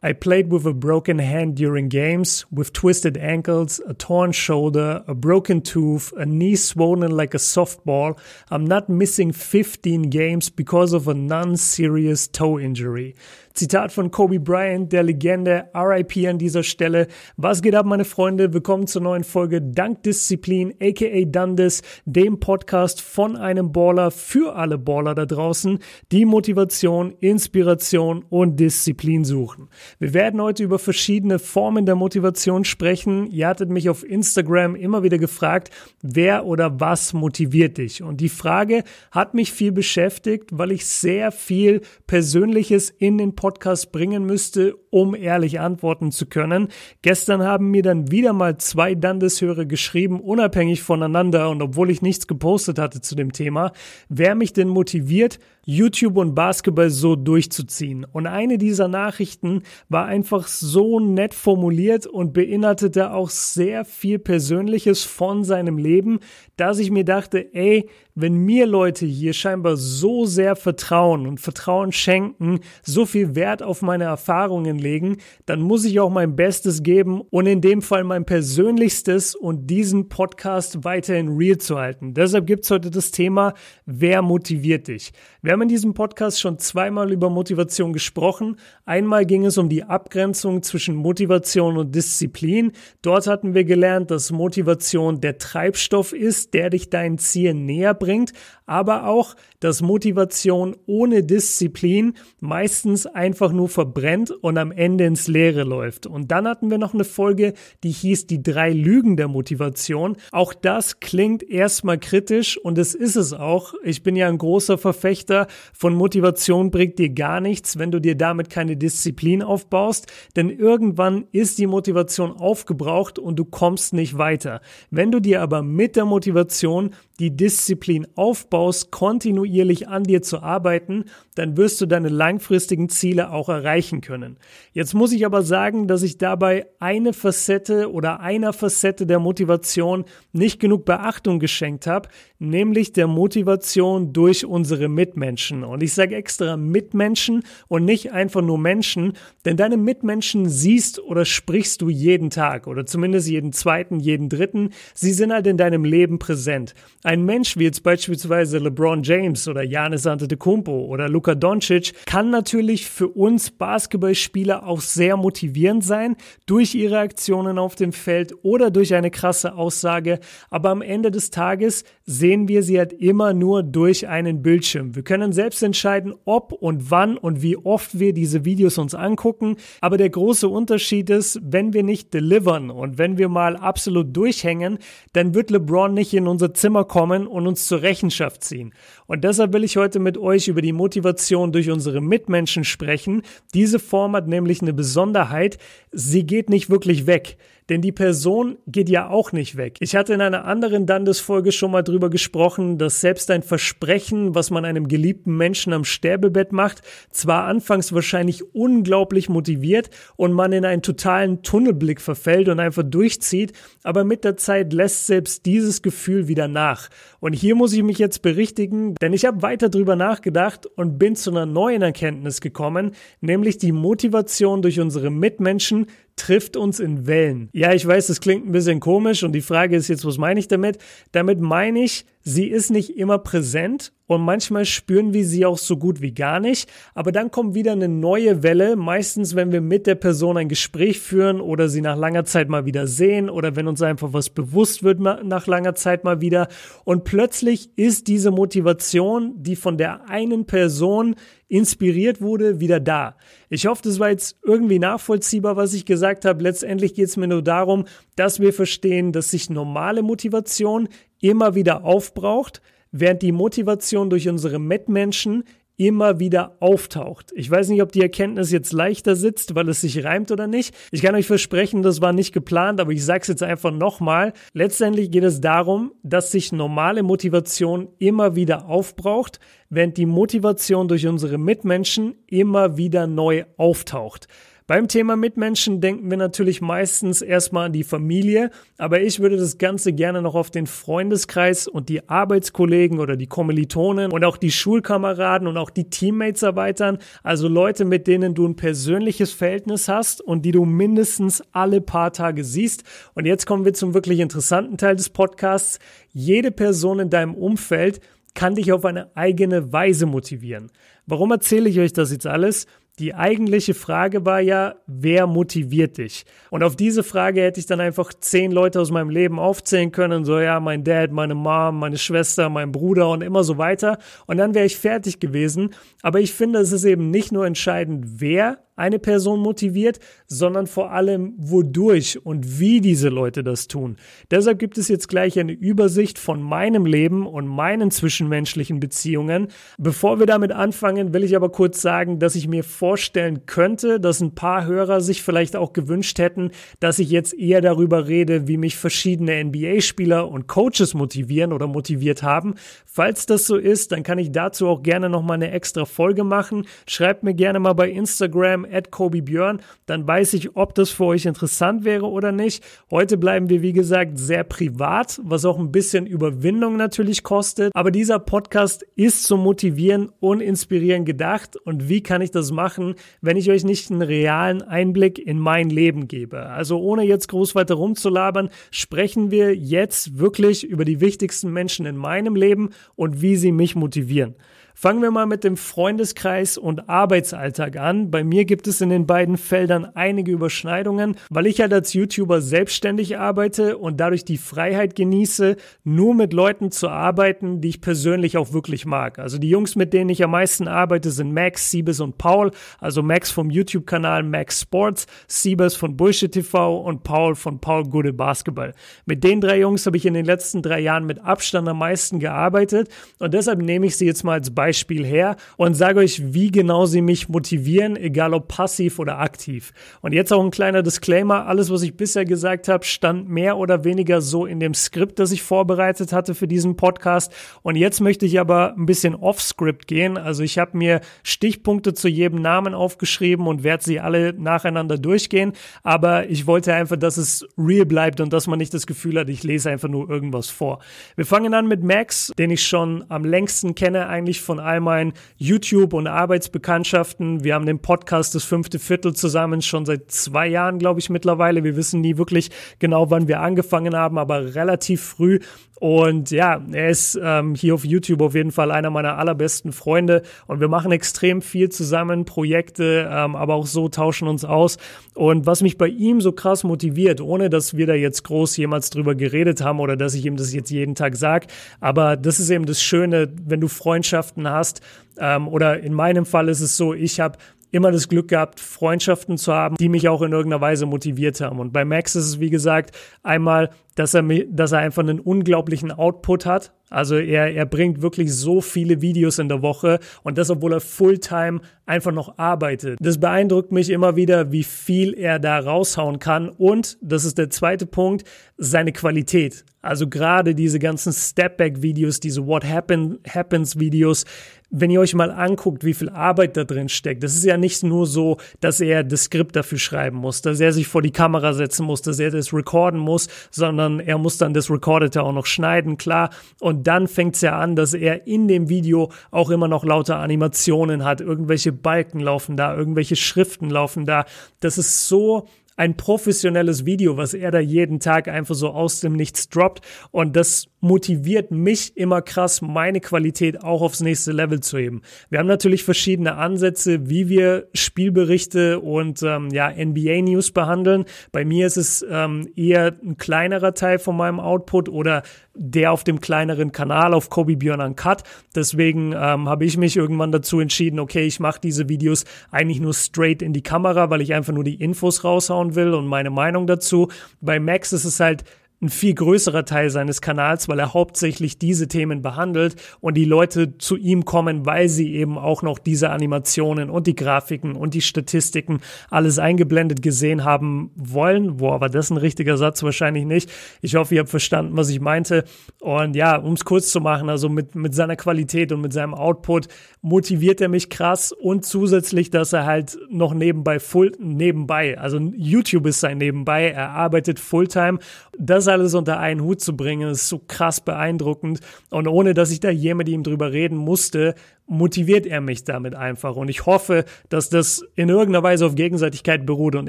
I played with a broken hand during games, with twisted ankles, a torn shoulder, a broken tooth, a knee swollen like a softball. I'm not missing 15 games because of a non-serious toe injury. Zitat von Kobe Bryant, der Legende, RIP an dieser Stelle. Was geht ab, meine Freunde? Willkommen zur neuen Folge Dank Disziplin, aka Dundes, dem Podcast von einem Baller für alle Baller da draußen, die Motivation, Inspiration und Disziplin suchen. Wir werden heute über verschiedene Formen der Motivation sprechen. Ihr hattet mich auf Instagram immer wieder gefragt, wer oder was motiviert dich? Und die Frage hat mich viel beschäftigt, weil ich sehr viel Persönliches in den Podcast Podcast bringen müsste, um ehrlich antworten zu können. Gestern haben mir dann wieder mal zwei Dandeshörer geschrieben, unabhängig voneinander und obwohl ich nichts gepostet hatte zu dem Thema, wer mich denn motiviert, YouTube und Basketball so durchzuziehen. Und eine dieser Nachrichten war einfach so nett formuliert und beinhaltete auch sehr viel Persönliches von seinem Leben, dass ich mir dachte, ey, wenn mir Leute hier scheinbar so sehr vertrauen und Vertrauen schenken, so viel Wert auf meine Erfahrungen legen, dann muss ich auch mein Bestes geben und in dem Fall mein Persönlichstes und diesen Podcast weiterhin real zu halten. Deshalb gibt's heute das Thema, wer motiviert dich? Wir haben in diesem Podcast schon zweimal über Motivation gesprochen. Einmal ging es um die Abgrenzung zwischen Motivation und Disziplin. Dort hatten wir gelernt, dass Motivation der Treibstoff ist, der dich deinen Zielen näher bringt, aber auch, dass Motivation ohne Disziplin meistens einfach nur verbrennt und am Ende ins Leere läuft. Und dann hatten wir noch eine Folge, die hieß die drei Lügen der Motivation. Auch das klingt erstmal kritisch und es ist es auch. Ich bin ja ein großer Verfechter von Motivation bringt dir gar nichts, wenn du dir damit keine Disziplin aufbaust, denn irgendwann ist die Motivation aufgebraucht und du kommst nicht weiter. Wenn du dir aber mit der Motivation die Disziplin aufbaust, kontinuierlich an dir zu arbeiten, dann wirst du deine langfristigen Ziele auch erreichen können. Jetzt muss ich aber sagen, dass ich dabei eine Facette oder einer Facette der Motivation nicht genug Beachtung geschenkt habe, nämlich der Motivation durch unsere Mitmenschen. Und ich sage extra Mitmenschen und nicht einfach nur Menschen, denn deine Mitmenschen siehst oder sprichst du jeden Tag oder zumindest jeden zweiten, jeden dritten. Sie sind halt in deinem Leben präsent. Ein Mensch wie jetzt beispielsweise LeBron James oder Giannis Antetokounmpo oder Luka Doncic kann natürlich für uns Basketballspieler auch sehr motivierend sein durch ihre Aktionen auf dem Feld oder durch eine krasse Aussage, aber am Ende des Tages sehen wir sie halt immer nur durch einen Bildschirm. Wir können selbst entscheiden, ob und wann und wie oft wir diese Videos uns angucken, aber der große Unterschied ist, wenn wir nicht delivern und wenn wir mal absolut durchhängen, dann wird LeBron nicht in unser Zimmer kommen und uns zur Rechenschaft ziehen. Und deshalb will ich heute mit euch über die Motivation durch unsere Mitmenschen sprechen. Diese Form hat nämlich eine Besonderheit. Sie geht nicht wirklich weg. Denn die Person geht ja auch nicht weg. Ich hatte in einer anderen Dandes-Folge schon mal drüber gesprochen, dass selbst ein Versprechen, was man einem geliebten Menschen am Sterbebett macht, zwar anfangs wahrscheinlich unglaublich motiviert und man in einen totalen Tunnelblick verfällt und einfach durchzieht, aber mit der Zeit lässt selbst dieses Gefühl wieder nach. Und hier muss ich mich jetzt berichtigen, denn ich habe weiter drüber nachgedacht und bin zu einer neuen Erkenntnis gekommen, nämlich die Motivation durch unsere Mitmenschen trifft uns in Wellen. Ja, ich weiß, das klingt ein bisschen komisch und die Frage ist jetzt, was meine ich damit? Damit meine ich, sie ist nicht immer präsent und manchmal spüren wir sie auch so gut wie gar nicht, aber dann kommt wieder eine neue Welle, meistens wenn wir mit der Person ein Gespräch führen oder sie nach langer Zeit mal wieder sehen oder wenn uns einfach was bewusst wird nach langer Zeit mal wieder und plötzlich ist diese Motivation, die von der einen Person inspiriert wurde, wieder da. Ich hoffe, das war jetzt irgendwie nachvollziehbar, was ich gesagt habe. Letztendlich geht es mir nur darum, dass wir verstehen, dass sich normale Motivation immer wieder aufbraucht, während die Motivation durch unsere Mitmenschen immer wieder auftaucht. Ich weiß nicht, ob die Erkenntnis jetzt leichter sitzt, weil es sich reimt oder nicht. Ich kann euch versprechen, das war nicht geplant, aber ich sage es jetzt einfach nochmal. Letztendlich geht es darum, dass sich normale Motivation immer wieder aufbraucht, während die Motivation durch unsere Mitmenschen immer wieder neu auftaucht. Beim Thema Mitmenschen denken wir natürlich meistens erstmal an die Familie, aber ich würde das Ganze gerne noch auf den Freundeskreis und die Arbeitskollegen oder die Kommilitonen und auch die Schulkameraden und auch die Teammates erweitern, also Leute, mit denen du ein persönliches Verhältnis hast und die du mindestens alle paar Tage siehst. Und jetzt kommen wir zum wirklich interessanten Teil des Podcasts. Jede Person in deinem Umfeld kann dich auf eine eigene Weise motivieren. Warum erzähle ich euch das jetzt alles? Die eigentliche Frage war ja, wer motiviert dich? Und auf diese Frage hätte ich dann einfach zehn Leute aus meinem Leben aufzählen können, so ja, mein Dad, meine Mom, meine Schwester, mein Bruder und immer so weiter. Und dann wäre ich fertig gewesen. Aber ich finde, es ist eben nicht nur entscheidend, wer eine Person motiviert, sondern vor allem wodurch und wie diese Leute das tun. Deshalb gibt es jetzt gleich eine Übersicht von meinem Leben und meinen zwischenmenschlichen Beziehungen. Bevor wir damit anfangen, will ich aber kurz sagen, dass ich mir vorstellen könnte, dass ein paar Hörer sich vielleicht auch gewünscht hätten, dass ich jetzt eher darüber rede, wie mich verschiedene NBA-Spieler und Coaches motivieren oder motiviert haben. Falls das so ist, dann kann ich dazu auch gerne nochmal eine extra Folge machen. Schreibt mir gerne mal bei Instagram at Kobe Björn, dann weiß ich, ob das für euch interessant wäre oder nicht. Heute bleiben wir, wie gesagt, sehr privat, was auch ein bisschen Überwindung natürlich kostet. Aber dieser Podcast ist zum Motivieren und Inspirieren gedacht. Und wie kann ich das machen, wenn ich euch nicht einen realen Einblick in mein Leben gebe? Also ohne jetzt groß weiter rumzulabern, sprechen wir jetzt wirklich über die wichtigsten Menschen in meinem Leben und wie sie mich motivieren. Fangen wir mal mit dem Freundeskreis und Arbeitsalltag an. Bei mir gibt es in den beiden Feldern einige Überschneidungen, weil ich halt als YouTuber selbstständig arbeite und dadurch die Freiheit genieße, nur mit Leuten zu arbeiten, die ich persönlich auch wirklich mag. Also die Jungs, mit denen ich am meisten arbeite, sind Max, Siebes und Paul. Also Max vom YouTube-Kanal Max Sports, Siebes von Bullshit TV und Paul von Paul Gude Basketball. Mit den drei Jungs habe ich in den letzten drei Jahren mit Abstand am meisten gearbeitet und deshalb nehme ich sie jetzt mal als Beispiel Beispiel her und sage euch, wie genau sie mich motivieren, egal ob passiv oder aktiv. Und jetzt auch ein kleiner Disclaimer, alles, was ich bisher gesagt habe, stand mehr oder weniger so in dem Skript, das ich vorbereitet hatte für diesen Podcast. Und jetzt möchte ich aber ein bisschen off-Script gehen. Also ich habe mir Stichpunkte zu jedem Namen aufgeschrieben und werde sie alle nacheinander durchgehen. Aber ich wollte einfach, dass es real bleibt und dass man nicht das Gefühl hat, ich lese einfach nur irgendwas vor. Wir fangen an mit Max, den ich schon am längsten kenne, eigentlich von von all meinen YouTube- und Arbeitsbekanntschaften. Wir haben den Podcast das fünfte Viertel zusammen schon seit zwei Jahren, glaube ich, mittlerweile. Wir wissen nie wirklich genau, wann wir angefangen haben, aber relativ früh. Und ja, er ist ähm, hier auf YouTube auf jeden Fall einer meiner allerbesten Freunde und wir machen extrem viel zusammen, Projekte, ähm, aber auch so tauschen uns aus. Und was mich bei ihm so krass motiviert, ohne dass wir da jetzt groß jemals drüber geredet haben oder dass ich ihm das jetzt jeden Tag sag, aber das ist eben das Schöne, wenn du Freundschaften hast. Ähm, oder in meinem Fall ist es so, ich habe immer das Glück gehabt, Freundschaften zu haben, die mich auch in irgendeiner Weise motiviert haben. Und bei Max ist es, wie gesagt, einmal, dass er, dass er einfach einen unglaublichen Output hat. Also er, er bringt wirklich so viele Videos in der Woche und das, obwohl er Fulltime einfach noch arbeitet. Das beeindruckt mich immer wieder, wie viel er da raushauen kann. Und, das ist der zweite Punkt, seine Qualität. Also gerade diese ganzen Stepback-Videos, diese What Happen, Happens-Videos, wenn ihr euch mal anguckt, wie viel Arbeit da drin steckt, das ist ja nicht nur so, dass er das Skript dafür schreiben muss, dass er sich vor die Kamera setzen muss, dass er das recorden muss, sondern er muss dann das Recordete auch noch schneiden, klar. Und dann fängt es ja an, dass er in dem Video auch immer noch lauter Animationen hat, irgendwelche Balken laufen da, irgendwelche Schriften laufen da. Das ist so ein professionelles Video, was er da jeden Tag einfach so aus dem Nichts droppt. Und das motiviert mich immer krass, meine Qualität auch aufs nächste Level zu heben. Wir haben natürlich verschiedene Ansätze, wie wir Spielberichte und ähm, ja, NBA-News behandeln. Bei mir ist es ähm, eher ein kleinerer Teil von meinem Output oder der auf dem kleineren Kanal auf Kobe Björn Uncut. Deswegen ähm, habe ich mich irgendwann dazu entschieden, okay, ich mache diese Videos eigentlich nur straight in die Kamera, weil ich einfach nur die Infos raushauen will und meine Meinung dazu. Bei Max ist es halt ein viel größerer Teil seines Kanals, weil er hauptsächlich diese Themen behandelt und die Leute zu ihm kommen, weil sie eben auch noch diese Animationen und die Grafiken und die Statistiken alles eingeblendet gesehen haben wollen. Boah, war das ein richtiger Satz? Wahrscheinlich nicht. Ich hoffe, ihr habt verstanden, was ich meinte. Und ja, um es kurz zu machen, also mit, mit seiner Qualität und mit seinem Output motiviert er mich krass und zusätzlich, dass er halt noch nebenbei full, nebenbei, also YouTube ist sein nebenbei, er arbeitet Fulltime. Das alles unter einen Hut zu bringen, ist so krass beeindruckend. Und ohne dass ich da je mit ihm drüber reden musste, motiviert er mich damit einfach. Und ich hoffe, dass das in irgendeiner Weise auf Gegenseitigkeit beruht und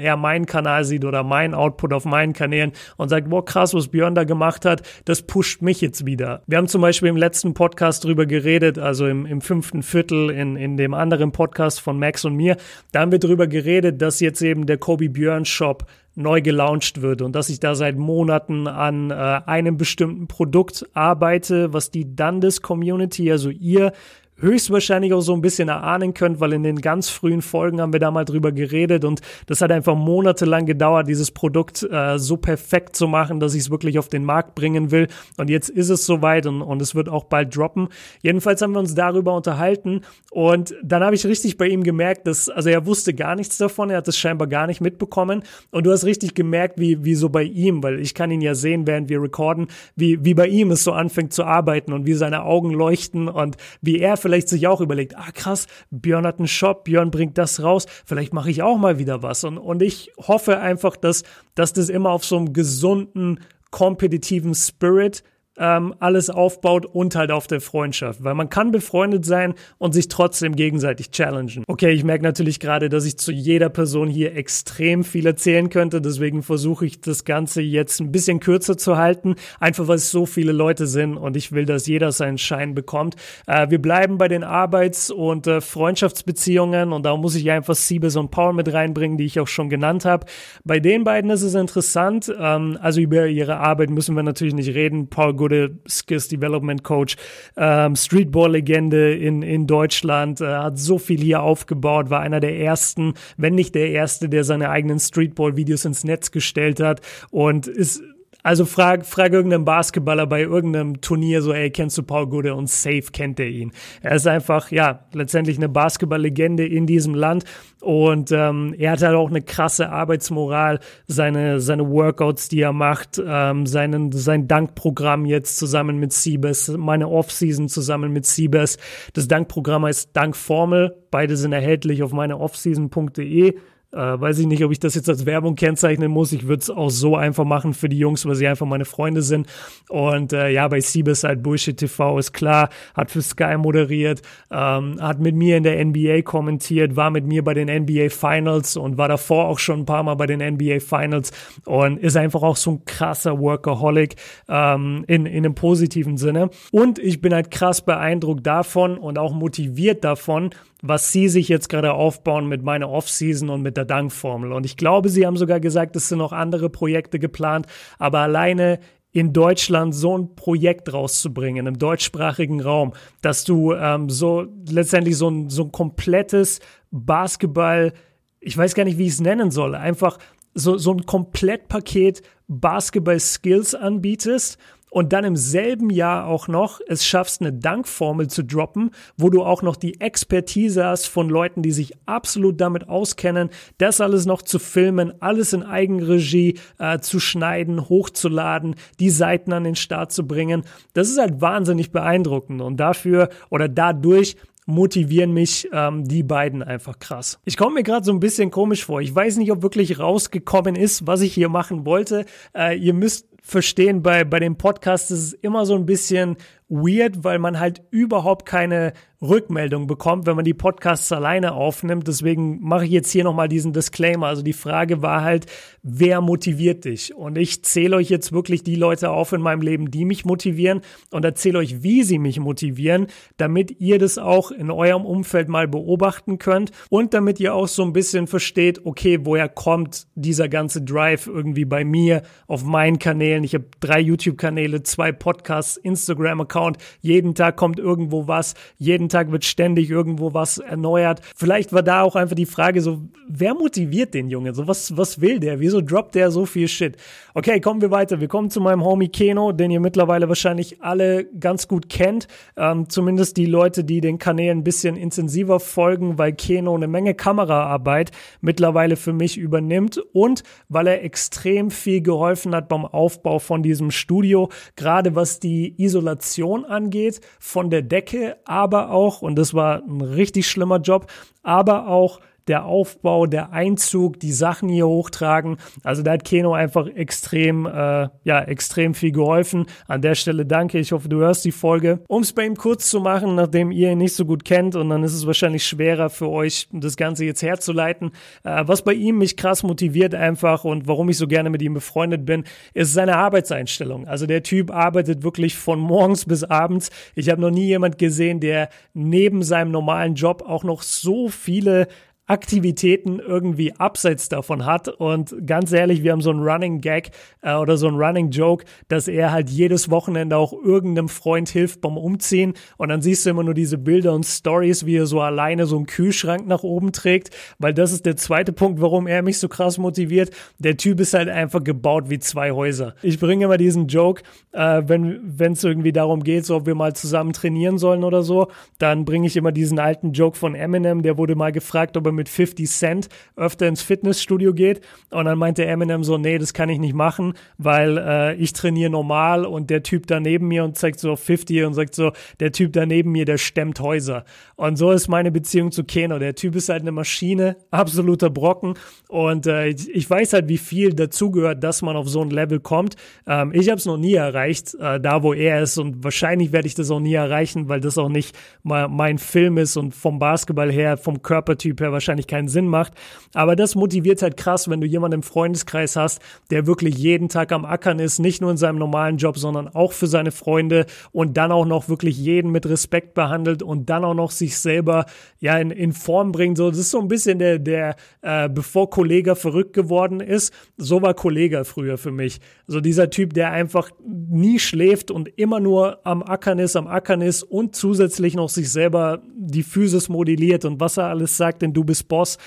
er meinen Kanal sieht oder meinen Output auf meinen Kanälen und sagt, boah, krass, was Björn da gemacht hat, das pusht mich jetzt wieder. Wir haben zum Beispiel im letzten Podcast drüber geredet, also im, im fünften Viertel in, in dem anderen Podcast von Max und mir, da haben wir drüber geredet, dass jetzt eben der Kobe Björn Shop neu gelauncht wird und dass ich da seit Monaten an äh, einem bestimmten Produkt arbeite, was die Dundas Community, also ihr höchstwahrscheinlich auch so ein bisschen erahnen könnt, weil in den ganz frühen Folgen haben wir da mal drüber geredet und das hat einfach monatelang gedauert, dieses Produkt äh, so perfekt zu machen, dass ich es wirklich auf den Markt bringen will. Und jetzt ist es soweit und, und es wird auch bald droppen. Jedenfalls haben wir uns darüber unterhalten und dann habe ich richtig bei ihm gemerkt, dass, also er wusste gar nichts davon, er hat es scheinbar gar nicht mitbekommen und du hast richtig gemerkt, wie, wie so bei ihm, weil ich kann ihn ja sehen, während wir recorden, wie, wie bei ihm es so anfängt zu arbeiten und wie seine Augen leuchten und wie er vielleicht vielleicht sich auch überlegt, ah krass, Björn hat einen Shop, Björn bringt das raus, vielleicht mache ich auch mal wieder was. Und, und ich hoffe einfach, dass, dass das immer auf so einem gesunden, kompetitiven Spirit ähm, alles aufbaut und halt auf der Freundschaft. Weil man kann befreundet sein und sich trotzdem gegenseitig challengen. Okay, ich merke natürlich gerade, dass ich zu jeder Person hier extrem viel erzählen könnte. Deswegen versuche ich das Ganze jetzt ein bisschen kürzer zu halten. Einfach weil es so viele Leute sind und ich will, dass jeder seinen Schein bekommt. Äh, wir bleiben bei den Arbeits- und äh, Freundschaftsbeziehungen und da muss ich einfach Siebes und Paul mit reinbringen, die ich auch schon genannt habe. Bei den beiden ist es interessant. Ähm, also über ihre Arbeit müssen wir natürlich nicht reden. Paul Good wurde Skills Development Coach, ähm, Streetball-Legende in, in Deutschland, äh, hat so viel hier aufgebaut, war einer der ersten, wenn nicht der erste, der seine eigenen Streetball-Videos ins Netz gestellt hat und ist also frag, frag irgendeinen Basketballer bei irgendeinem Turnier so, ey, kennst du Paul Gude? Und safe kennt er ihn. Er ist einfach, ja, letztendlich eine Basketballlegende in diesem Land und ähm, er hat halt auch eine krasse Arbeitsmoral, seine, seine Workouts, die er macht, ähm, seinen, sein Dankprogramm jetzt zusammen mit Siebes, meine Offseason zusammen mit Siebes. Das Dankprogramm heißt Dankformel. Beide sind erhältlich auf meine offseason.de. Äh, weiß ich nicht, ob ich das jetzt als Werbung kennzeichnen muss. Ich würde es auch so einfach machen für die Jungs, weil sie einfach meine Freunde sind. Und äh, ja, bei Siebes halt Bullshit TV ist klar, hat für Sky moderiert, ähm, hat mit mir in der NBA kommentiert, war mit mir bei den NBA Finals und war davor auch schon ein paar Mal bei den NBA Finals und ist einfach auch so ein krasser Workaholic ähm, in, in einem positiven Sinne. Und ich bin halt krass beeindruckt davon und auch motiviert davon, was sie sich jetzt gerade aufbauen mit meiner Offseason und mit der Dankformel. Und ich glaube, sie haben sogar gesagt, es sind noch andere Projekte geplant, aber alleine in Deutschland so ein Projekt rauszubringen, im deutschsprachigen Raum, dass du ähm, so letztendlich so ein, so ein komplettes Basketball, ich weiß gar nicht, wie ich es nennen soll, einfach so, so ein Komplettpaket Basketball-Skills anbietest und dann im selben Jahr auch noch es schaffst, eine Dankformel zu droppen, wo du auch noch die Expertise hast von Leuten, die sich absolut damit auskennen, das alles noch zu filmen, alles in Eigenregie äh, zu schneiden, hochzuladen, die Seiten an den Start zu bringen. Das ist halt wahnsinnig beeindruckend und dafür oder dadurch motivieren mich ähm, die beiden einfach krass. Ich komme mir gerade so ein bisschen komisch vor. Ich weiß nicht, ob wirklich rausgekommen ist, was ich hier machen wollte. Äh, ihr müsst verstehen, bei, bei dem Podcast ist es immer so ein bisschen weird, weil man halt überhaupt keine Rückmeldung bekommt, wenn man die Podcasts alleine aufnimmt. Deswegen mache ich jetzt hier nochmal diesen Disclaimer. Also die Frage war halt, wer motiviert dich? Und ich zähle euch jetzt wirklich die Leute auf in meinem Leben, die mich motivieren und erzähle euch, wie sie mich motivieren, damit ihr das auch in eurem Umfeld mal beobachten könnt und damit ihr auch so ein bisschen versteht, okay, woher kommt dieser ganze Drive irgendwie bei mir auf meinen Kanälen Kanälen. Ich habe drei YouTube-Kanäle, zwei Podcasts, Instagram-Account. Jeden Tag kommt irgendwo was. Jeden Tag wird ständig irgendwo was erneuert. Vielleicht war da auch einfach die Frage so, wer motiviert den Junge? So, was, was will der? Wieso droppt der so viel Shit? Okay, kommen wir weiter. Wir kommen zu meinem Homie Keno, den ihr mittlerweile wahrscheinlich alle ganz gut kennt. Ähm, zumindest die Leute, die den Kanälen ein bisschen intensiver folgen, weil Keno eine Menge Kameraarbeit mittlerweile für mich übernimmt und weil er extrem viel geholfen hat beim Aufbau von diesem Studio, gerade was die Isolation angeht von der Decke, aber auch, und das war ein richtig schlimmer Job, aber auch der Aufbau, der Einzug, die Sachen hier hochtragen. Also da hat Keno einfach extrem, äh, ja, extrem viel geholfen. An der Stelle danke. Ich hoffe, du hörst die Folge. Um es bei ihm kurz zu machen, nachdem ihr ihn nicht so gut kennt und dann ist es wahrscheinlich schwerer für euch, das Ganze jetzt herzuleiten. Äh, was bei ihm mich krass motiviert einfach und warum ich so gerne mit ihm befreundet bin, ist seine Arbeitseinstellung. Also der Typ arbeitet wirklich von morgens bis abends. Ich habe noch nie jemand gesehen, der neben seinem normalen Job auch noch so viele Aktivitäten irgendwie abseits davon hat. Und ganz ehrlich, wir haben so einen Running Gag äh, oder so einen Running Joke, dass er halt jedes Wochenende auch irgendeinem Freund hilft beim Umziehen. Und dann siehst du immer nur diese Bilder und Stories, wie er so alleine so einen Kühlschrank nach oben trägt. Weil das ist der zweite Punkt, warum er mich so krass motiviert. Der Typ ist halt einfach gebaut wie zwei Häuser. Ich bringe immer diesen Joke, äh, wenn es irgendwie darum geht, so ob wir mal zusammen trainieren sollen oder so, dann bringe ich immer diesen alten Joke von Eminem, der wurde mal gefragt, ob er mit 50 Cent öfter ins Fitnessstudio geht. Und dann meinte Eminem so, nee, das kann ich nicht machen, weil äh, ich trainiere normal und der Typ da neben mir und zeigt so 50 und sagt so, der Typ da neben mir, der stemmt Häuser. Und so ist meine Beziehung zu Keno. Der Typ ist halt eine Maschine, absoluter Brocken. Und äh, ich, weiß halt, wie viel dazugehört, dass man auf so ein Level kommt. Ähm, ich habe es noch nie erreicht, äh, da wo er ist. Und wahrscheinlich werde ich das auch nie erreichen, weil das auch nicht mein Film ist und vom Basketball her, vom Körpertyp her wahrscheinlich wahrscheinlich keinen Sinn macht. Aber das motiviert halt krass, wenn du jemanden im Freundeskreis hast, der wirklich jeden Tag am Ackern ist, nicht nur in seinem normalen Job, sondern auch für seine Freunde und dann auch noch wirklich jeden mit Respekt behandelt und dann auch noch sich selber ja in, in Form bringt. So, das ist so ein bisschen der, der äh, bevor Kollege verrückt geworden ist, so war Kollege früher für mich. So dieser Typ, der einfach nie schläft und immer nur am Ackern ist, am Ackern ist und zusätzlich noch sich selber die Physis modelliert und was er alles sagt, denn du bist Boss.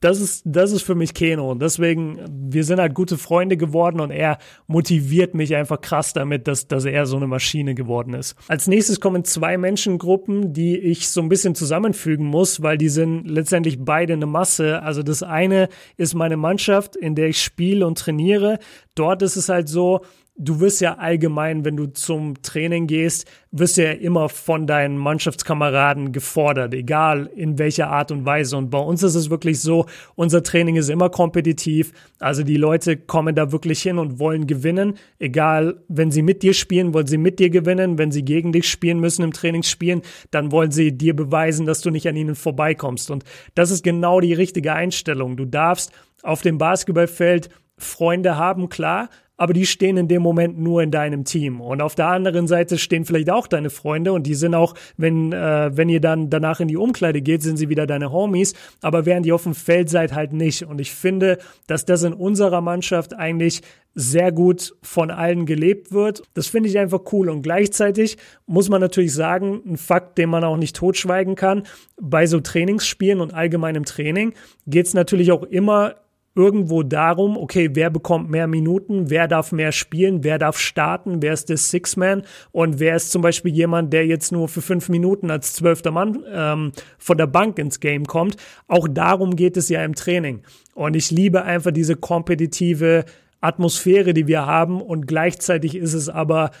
Das ist, das ist für mich Keno. Und deswegen, wir sind halt gute Freunde geworden und er motiviert mich einfach krass damit, dass, dass er so eine Maschine geworden ist. Als nächstes kommen zwei Menschengruppen, die ich so ein bisschen zusammenfügen muss, weil die sind letztendlich beide eine Masse. Also das eine ist meine Mannschaft, in der ich spiele und trainiere. Dort ist es halt so, du wirst ja allgemein, wenn du zum Training gehst, wirst du ja immer von deinen Mannschaftskameraden gefordert, egal in welcher Art und Weise. Und bei uns ist es wirklich so, unser Training ist immer kompetitiv. Also die Leute kommen da wirklich hin und wollen gewinnen, egal, wenn sie mit dir spielen, wollen sie mit dir gewinnen. Wenn sie gegen dich spielen müssen im Trainingsspielen, dann wollen sie dir beweisen, dass du nicht an ihnen vorbeikommst. Und das ist genau die richtige Einstellung. Du darfst auf dem Basketballfeld Freunde haben, klar, aber die stehen in dem Moment nur in deinem Team. Und auf der anderen Seite stehen vielleicht auch deine Freunde und die sind auch, wenn, äh, wenn ihr dann danach in die Umkleide geht, sind sie wieder deine Homies, aber während ihr auf dem Feld seid, halt nicht. Und ich finde, dass das in unserer Mannschaft eigentlich sehr gut von allen gelebt wird. Das finde ich einfach cool. Und gleichzeitig muss man natürlich sagen, ein Fakt, den man auch nicht totschweigen kann, bei so Trainingsspielen und allgemeinem Training geht es natürlich auch immer irgendwo darum, okay, wer bekommt mehr Minuten, wer darf mehr spielen, wer darf starten, wer ist der Six-Man und wer ist zum Beispiel jemand, der jetzt nur für fünf Minuten als zwölfter Mann ähm, von der Bank ins Game kommt. Auch darum geht es ja im Training. Und ich liebe einfach diese kompetitive Atmosphäre, die wir haben und gleichzeitig ist es aber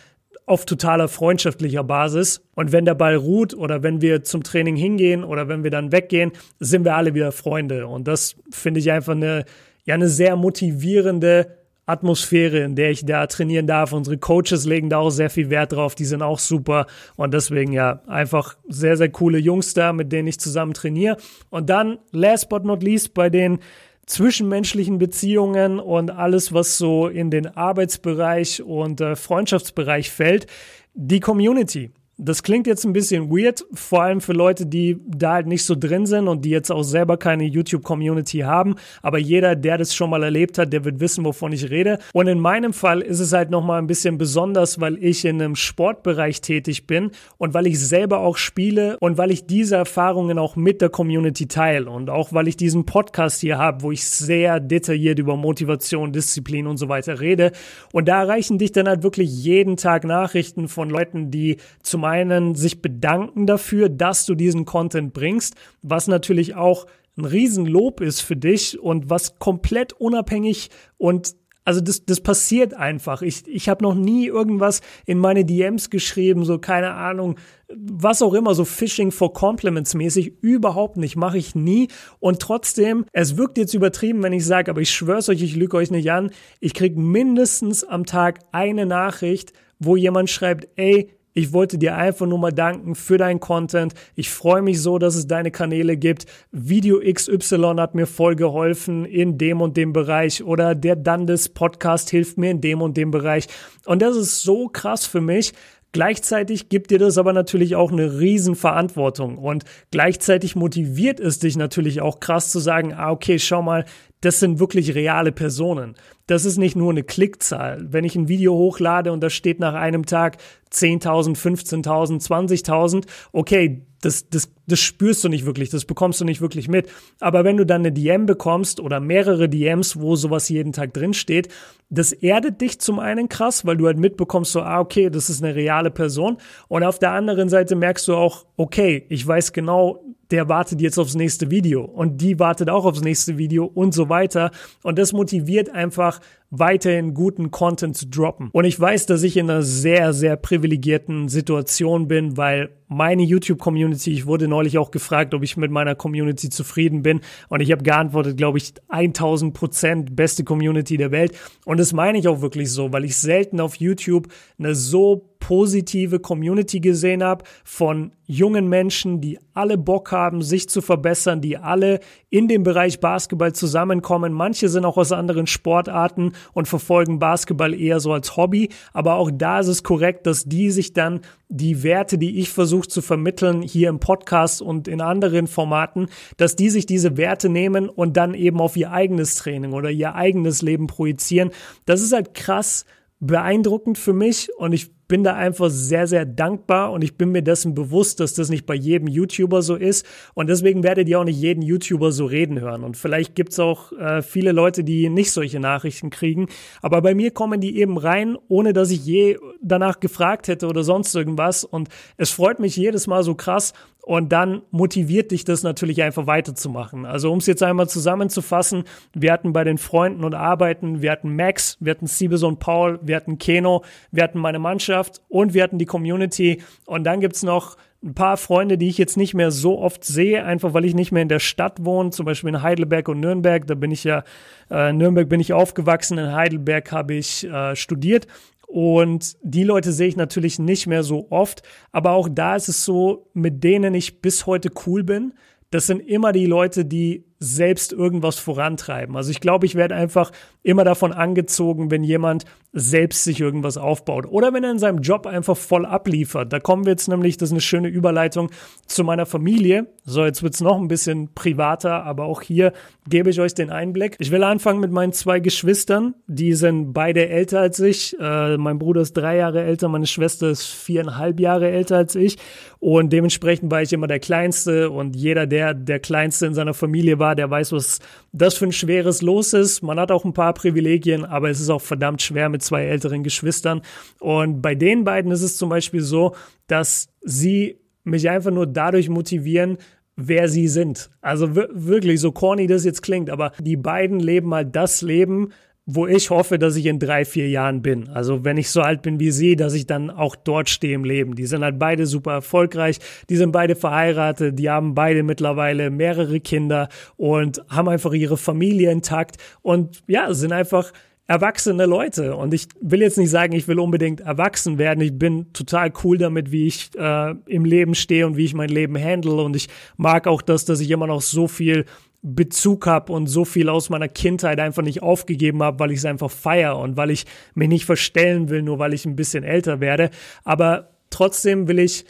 auf totaler freundschaftlicher Basis. Und wenn der Ball ruht oder wenn wir zum Training hingehen oder wenn wir dann weggehen, sind wir alle wieder Freunde. Und das finde ich einfach eine, ja, eine sehr motivierende Atmosphäre, in der ich da trainieren darf. Unsere Coaches legen da auch sehr viel Wert drauf. Die sind auch super. Und deswegen ja, einfach sehr, sehr coole Jungs da, mit denen ich zusammen trainiere. Und dann, last but not least, bei den zwischenmenschlichen Beziehungen und alles, was so in den Arbeitsbereich und äh, Freundschaftsbereich fällt, die Community. Das klingt jetzt ein bisschen weird, vor allem für Leute, die da halt nicht so drin sind und die jetzt auch selber keine YouTube-Community haben. Aber jeder, der das schon mal erlebt hat, der wird wissen, wovon ich rede. Und in meinem Fall ist es halt nochmal ein bisschen besonders, weil ich in einem Sportbereich tätig bin und weil ich selber auch spiele und weil ich diese Erfahrungen auch mit der Community teile und auch weil ich diesen Podcast hier habe, wo ich sehr detailliert über Motivation, Disziplin und so weiter rede. Und da erreichen dich dann halt wirklich jeden Tag Nachrichten von Leuten, die zum einen sich bedanken dafür, dass du diesen Content bringst, was natürlich auch ein Riesenlob ist für dich und was komplett unabhängig und also das, das passiert einfach. Ich, ich habe noch nie irgendwas in meine DMs geschrieben, so keine Ahnung, was auch immer, so Phishing for Compliments mäßig, überhaupt nicht, mache ich nie. Und trotzdem, es wirkt jetzt übertrieben, wenn ich sage, aber ich schwör's euch, ich lüge euch nicht an, ich krieg mindestens am Tag eine Nachricht, wo jemand schreibt, ey, ich wollte dir einfach nur mal danken für deinen Content. Ich freue mich so, dass es deine Kanäle gibt. Video XY hat mir voll geholfen in dem und dem Bereich oder der Dandes Podcast hilft mir in dem und dem Bereich. Und das ist so krass für mich, Gleichzeitig gibt dir das aber natürlich auch eine Riesenverantwortung und gleichzeitig motiviert es dich natürlich auch krass zu sagen, ah, okay, schau mal, das sind wirklich reale Personen. Das ist nicht nur eine Klickzahl. Wenn ich ein Video hochlade und da steht nach einem Tag 10.000, 15.000, 20.000, okay, das, das, das spürst du nicht wirklich, das bekommst du nicht wirklich mit. Aber wenn du dann eine DM bekommst oder mehrere DMs, wo sowas jeden Tag drin steht, das erdet dich zum einen krass, weil du halt mitbekommst, so, ah, okay, das ist eine reale Person. Und auf der anderen Seite merkst du auch, okay, ich weiß genau, der wartet jetzt aufs nächste Video und die wartet auch aufs nächste Video und so weiter. Und das motiviert einfach weiterhin guten Content zu droppen. Und ich weiß, dass ich in einer sehr, sehr privilegierten Situation bin, weil meine YouTube-Community, ich wurde neulich auch gefragt, ob ich mit meiner Community zufrieden bin und ich habe geantwortet, glaube ich, 1000 Prozent beste Community der Welt. Und das meine ich auch wirklich so, weil ich selten auf YouTube eine so positive Community gesehen habe von jungen Menschen, die alle Bock haben, sich zu verbessern, die alle in dem Bereich Basketball zusammenkommen. Manche sind auch aus anderen Sportarten und verfolgen Basketball eher so als Hobby. Aber auch da ist es korrekt, dass die sich dann die Werte, die ich versuche zu vermitteln hier im Podcast und in anderen Formaten, dass die sich diese Werte nehmen und dann eben auf ihr eigenes Training oder ihr eigenes Leben projizieren. Das ist halt krass beeindruckend für mich und ich bin da einfach sehr, sehr dankbar und ich bin mir dessen bewusst, dass das nicht bei jedem YouTuber so ist. Und deswegen werdet ihr auch nicht jeden YouTuber so reden hören. Und vielleicht gibt's auch äh, viele Leute, die nicht solche Nachrichten kriegen. Aber bei mir kommen die eben rein, ohne dass ich je danach gefragt hätte oder sonst irgendwas. Und es freut mich jedes Mal so krass. Und dann motiviert dich das natürlich einfach weiterzumachen. Also um es jetzt einmal zusammenzufassen, wir hatten bei den Freunden und Arbeiten, wir hatten Max, wir hatten Siebeson Paul, wir hatten Keno, wir hatten meine Mannschaft und wir hatten die Community. Und dann gibt's noch ein paar Freunde, die ich jetzt nicht mehr so oft sehe, einfach weil ich nicht mehr in der Stadt wohne, zum Beispiel in Heidelberg und Nürnberg. Da bin ich ja, äh, in Nürnberg bin ich aufgewachsen, in Heidelberg habe ich äh, studiert und die Leute sehe ich natürlich nicht mehr so oft. Aber auch da ist es so, mit denen ich bis heute cool bin. Das sind immer die Leute, die selbst irgendwas vorantreiben. Also ich glaube, ich werde einfach immer davon angezogen, wenn jemand selbst sich irgendwas aufbaut oder wenn er in seinem Job einfach voll abliefert. Da kommen wir jetzt nämlich, das ist eine schöne Überleitung zu meiner Familie. So, jetzt wird's noch ein bisschen privater, aber auch hier gebe ich euch den Einblick. Ich will anfangen mit meinen zwei Geschwistern. Die sind beide älter als ich. Äh, mein Bruder ist drei Jahre älter, meine Schwester ist viereinhalb Jahre älter als ich. Und dementsprechend war ich immer der Kleinste und jeder, der der Kleinste in seiner Familie war, der weiß, was das für ein schweres Los ist. Man hat auch ein paar Privilegien, aber es ist auch verdammt schwer mit zwei älteren Geschwistern. Und bei den beiden ist es zum Beispiel so, dass sie mich einfach nur dadurch motivieren, wer sie sind. Also wirklich, so corny das jetzt klingt, aber die beiden leben halt das Leben, wo ich hoffe, dass ich in drei, vier Jahren bin. Also wenn ich so alt bin wie sie, dass ich dann auch dort stehe im Leben. Die sind halt beide super erfolgreich, die sind beide verheiratet, die haben beide mittlerweile mehrere Kinder und haben einfach ihre Familie intakt und ja, sind einfach erwachsene Leute. Und ich will jetzt nicht sagen, ich will unbedingt erwachsen werden. Ich bin total cool damit, wie ich äh, im Leben stehe und wie ich mein Leben handle. Und ich mag auch das, dass ich immer noch so viel Bezug habe und so viel aus meiner Kindheit einfach nicht aufgegeben habe, weil ich es einfach feier und weil ich mich nicht verstellen will, nur weil ich ein bisschen älter werde. Aber trotzdem will ich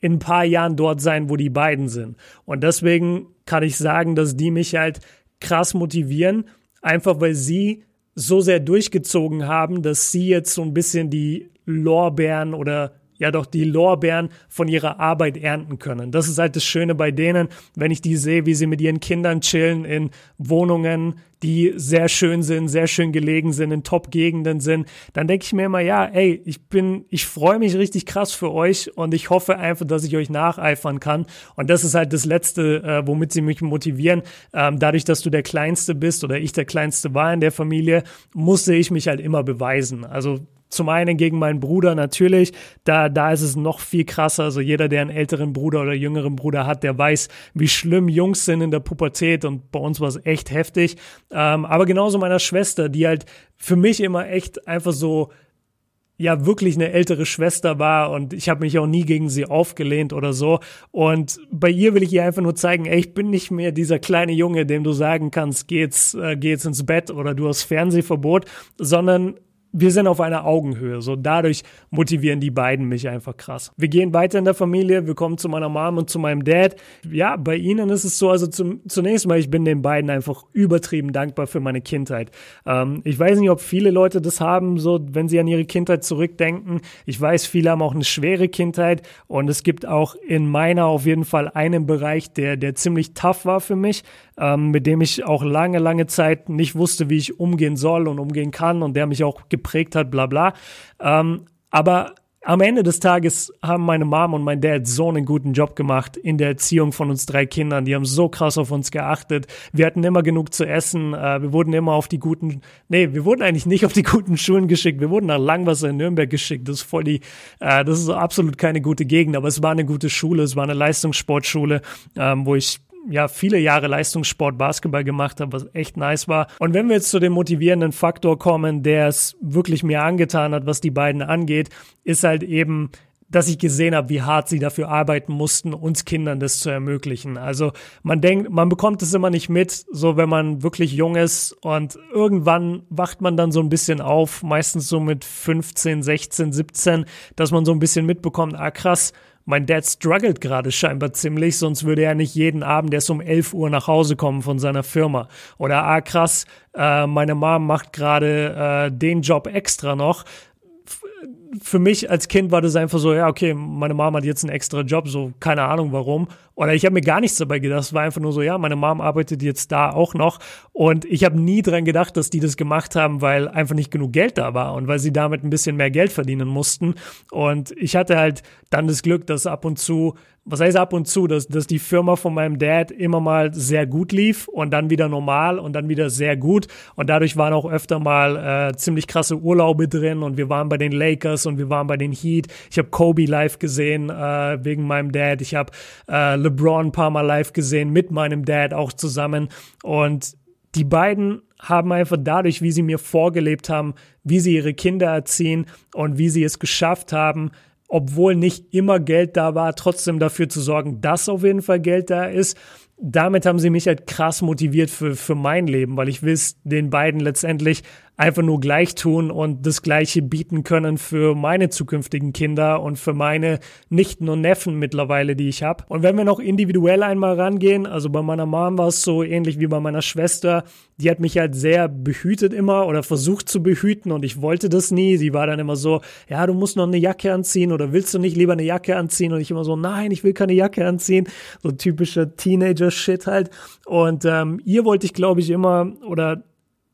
in ein paar Jahren dort sein, wo die beiden sind. Und deswegen kann ich sagen, dass die mich halt krass motivieren, einfach weil sie so sehr durchgezogen haben, dass sie jetzt so ein bisschen die Lorbeeren oder ja doch die Lorbeeren von ihrer Arbeit ernten können. Das ist halt das Schöne bei denen, wenn ich die sehe, wie sie mit ihren Kindern chillen in Wohnungen, die sehr schön sind, sehr schön gelegen sind, in Top-Gegenden sind, dann denke ich mir immer, ja, ey, ich bin, ich freue mich richtig krass für euch und ich hoffe einfach, dass ich euch nacheifern kann. Und das ist halt das Letzte, äh, womit sie mich motivieren. Ähm, dadurch, dass du der Kleinste bist oder ich der Kleinste war in der Familie, musste ich mich halt immer beweisen. Also zum einen gegen meinen Bruder natürlich, da, da ist es noch viel krasser. Also jeder, der einen älteren Bruder oder jüngeren Bruder hat, der weiß, wie schlimm Jungs sind in der Pubertät und bei uns war es echt heftig. Ähm, aber genauso meiner Schwester, die halt für mich immer echt einfach so ja wirklich eine ältere Schwester war und ich habe mich auch nie gegen sie aufgelehnt oder so. Und bei ihr will ich ihr einfach nur zeigen, ey, ich bin nicht mehr dieser kleine Junge, dem du sagen kannst, geht's, äh, geht's ins Bett oder du hast Fernsehverbot, sondern wir sind auf einer Augenhöhe. So dadurch motivieren die beiden mich einfach krass. Wir gehen weiter in der Familie. Wir kommen zu meiner Mom und zu meinem Dad. Ja, bei ihnen ist es so, also zum, zunächst mal, ich bin den beiden einfach übertrieben dankbar für meine Kindheit. Ähm, ich weiß nicht, ob viele Leute das haben, so wenn sie an ihre Kindheit zurückdenken. Ich weiß, viele haben auch eine schwere Kindheit und es gibt auch in meiner auf jeden Fall einen Bereich, der, der ziemlich tough war für mich, ähm, mit dem ich auch lange, lange Zeit nicht wusste, wie ich umgehen soll und umgehen kann und der mich auch geprägt hat, bla bla. Ähm, aber am Ende des Tages haben meine Mom und mein Dad so einen guten Job gemacht in der Erziehung von uns drei Kindern. Die haben so krass auf uns geachtet. Wir hatten immer genug zu essen. Äh, wir wurden immer auf die guten, nee, wir wurden eigentlich nicht auf die guten Schulen geschickt. Wir wurden nach Langwasser in Nürnberg geschickt. Das ist voll die, äh, das ist absolut keine gute Gegend, aber es war eine gute Schule. Es war eine Leistungssportschule, ähm, wo ich ja viele Jahre Leistungssport Basketball gemacht habe, was echt nice war. Und wenn wir jetzt zu dem motivierenden Faktor kommen, der es wirklich mir angetan hat, was die beiden angeht, ist halt eben dass ich gesehen habe, wie hart sie dafür arbeiten mussten, uns Kindern das zu ermöglichen. Also man denkt, man bekommt es immer nicht mit, so wenn man wirklich jung ist und irgendwann wacht man dann so ein bisschen auf, meistens so mit 15, 16, 17, dass man so ein bisschen mitbekommt, ah krass, mein Dad struggelt gerade scheinbar ziemlich, sonst würde er nicht jeden Abend erst um 11 Uhr nach Hause kommen von seiner Firma. Oder, ah krass, äh, meine Mom macht gerade äh, den Job extra noch für mich als Kind war das einfach so, ja, okay, meine Mom hat jetzt einen extra Job, so keine Ahnung warum. Oder ich habe mir gar nichts dabei gedacht. Es war einfach nur so, ja, meine Mom arbeitet jetzt da auch noch. Und ich habe nie dran gedacht, dass die das gemacht haben, weil einfach nicht genug Geld da war und weil sie damit ein bisschen mehr Geld verdienen mussten. Und ich hatte halt dann das Glück, dass ab und zu was heißt ab und zu, dass, dass die Firma von meinem Dad immer mal sehr gut lief und dann wieder normal und dann wieder sehr gut. Und dadurch waren auch öfter mal äh, ziemlich krasse Urlaube drin und wir waren bei den Lakers und wir waren bei den Heat. Ich habe Kobe live gesehen äh, wegen meinem Dad. Ich habe äh, LeBron ein paar Mal live gesehen mit meinem Dad auch zusammen. Und die beiden haben einfach dadurch, wie sie mir vorgelebt haben, wie sie ihre Kinder erziehen und wie sie es geschafft haben, obwohl nicht immer Geld da war, trotzdem dafür zu sorgen, dass auf jeden Fall Geld da ist. Damit haben sie mich halt krass motiviert für, für mein Leben, weil ich will es den beiden letztendlich einfach nur gleich tun und das Gleiche bieten können für meine zukünftigen Kinder und für meine Nichten und Neffen mittlerweile, die ich habe. Und wenn wir noch individuell einmal rangehen, also bei meiner Mom war es so ähnlich wie bei meiner Schwester, die hat mich halt sehr behütet immer oder versucht zu behüten und ich wollte das nie. Sie war dann immer so, ja, du musst noch eine Jacke anziehen oder willst du nicht lieber eine Jacke anziehen? Und ich immer so, nein, ich will keine Jacke anziehen. So typischer Teenager-Shit halt. Und ähm, ihr wollte ich, glaube ich, immer oder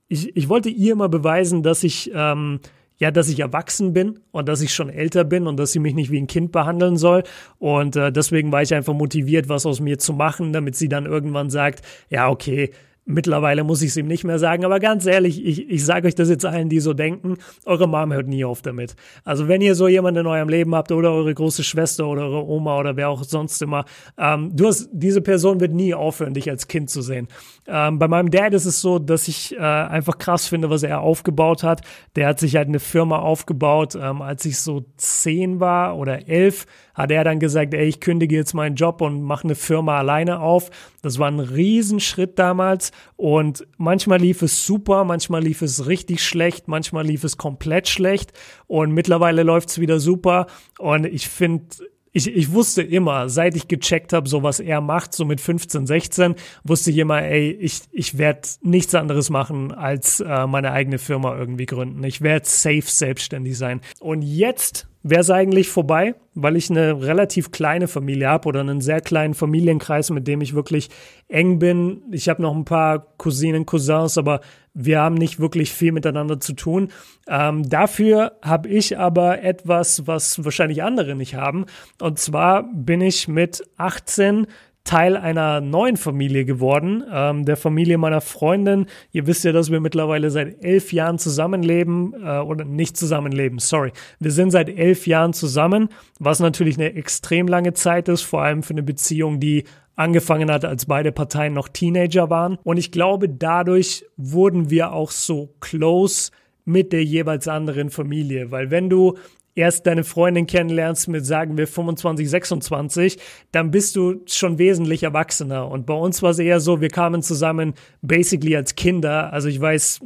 ich, ich wollte ihr immer beweisen, dass ich, ähm, ja, dass ich erwachsen bin und dass ich schon älter bin und dass sie mich nicht wie ein Kind behandeln soll. Und äh, deswegen war ich einfach motiviert, was aus mir zu machen, damit sie dann irgendwann sagt, ja, okay, Mittlerweile muss ich es ihm nicht mehr sagen, aber ganz ehrlich, ich, ich sage euch das jetzt allen, die so denken, eure Mom hört nie auf damit. Also wenn ihr so jemanden in eurem Leben habt oder eure große Schwester oder eure Oma oder wer auch sonst immer, ähm, du hast, diese Person wird nie aufhören, dich als Kind zu sehen. Ähm, bei meinem Dad ist es so, dass ich äh, einfach krass finde, was er aufgebaut hat. Der hat sich halt eine Firma aufgebaut, ähm, als ich so zehn war oder elf, hat er dann gesagt, ey, ich kündige jetzt meinen Job und mache eine Firma alleine auf. Das war ein Riesenschritt damals und manchmal lief es super, manchmal lief es richtig schlecht, manchmal lief es komplett schlecht und mittlerweile läuft es wieder super und ich finde ich, ich wusste immer, seit ich gecheckt habe, so was er macht, so mit 15, 16, wusste ich immer, ey, ich, ich werde nichts anderes machen, als äh, meine eigene Firma irgendwie gründen. Ich werde safe selbstständig sein. Und jetzt wäre es eigentlich vorbei, weil ich eine relativ kleine Familie habe oder einen sehr kleinen Familienkreis, mit dem ich wirklich eng bin. Ich habe noch ein paar Cousinen, Cousins, aber wir haben nicht wirklich viel miteinander zu tun. Ähm, dafür habe ich aber etwas, was wahrscheinlich andere nicht haben. Und zwar bin ich mit 18 Teil einer neuen Familie geworden, ähm, der Familie meiner Freundin. Ihr wisst ja, dass wir mittlerweile seit elf Jahren zusammenleben äh, oder nicht zusammenleben, sorry. Wir sind seit elf Jahren zusammen, was natürlich eine extrem lange Zeit ist, vor allem für eine Beziehung, die angefangen hat, als beide Parteien noch Teenager waren. Und ich glaube, dadurch wurden wir auch so close mit der jeweils anderen Familie, weil wenn du erst deine Freundin kennenlernst mit, sagen wir, 25, 26, dann bist du schon wesentlich erwachsener. Und bei uns war es eher so, wir kamen zusammen basically als Kinder. Also ich weiß,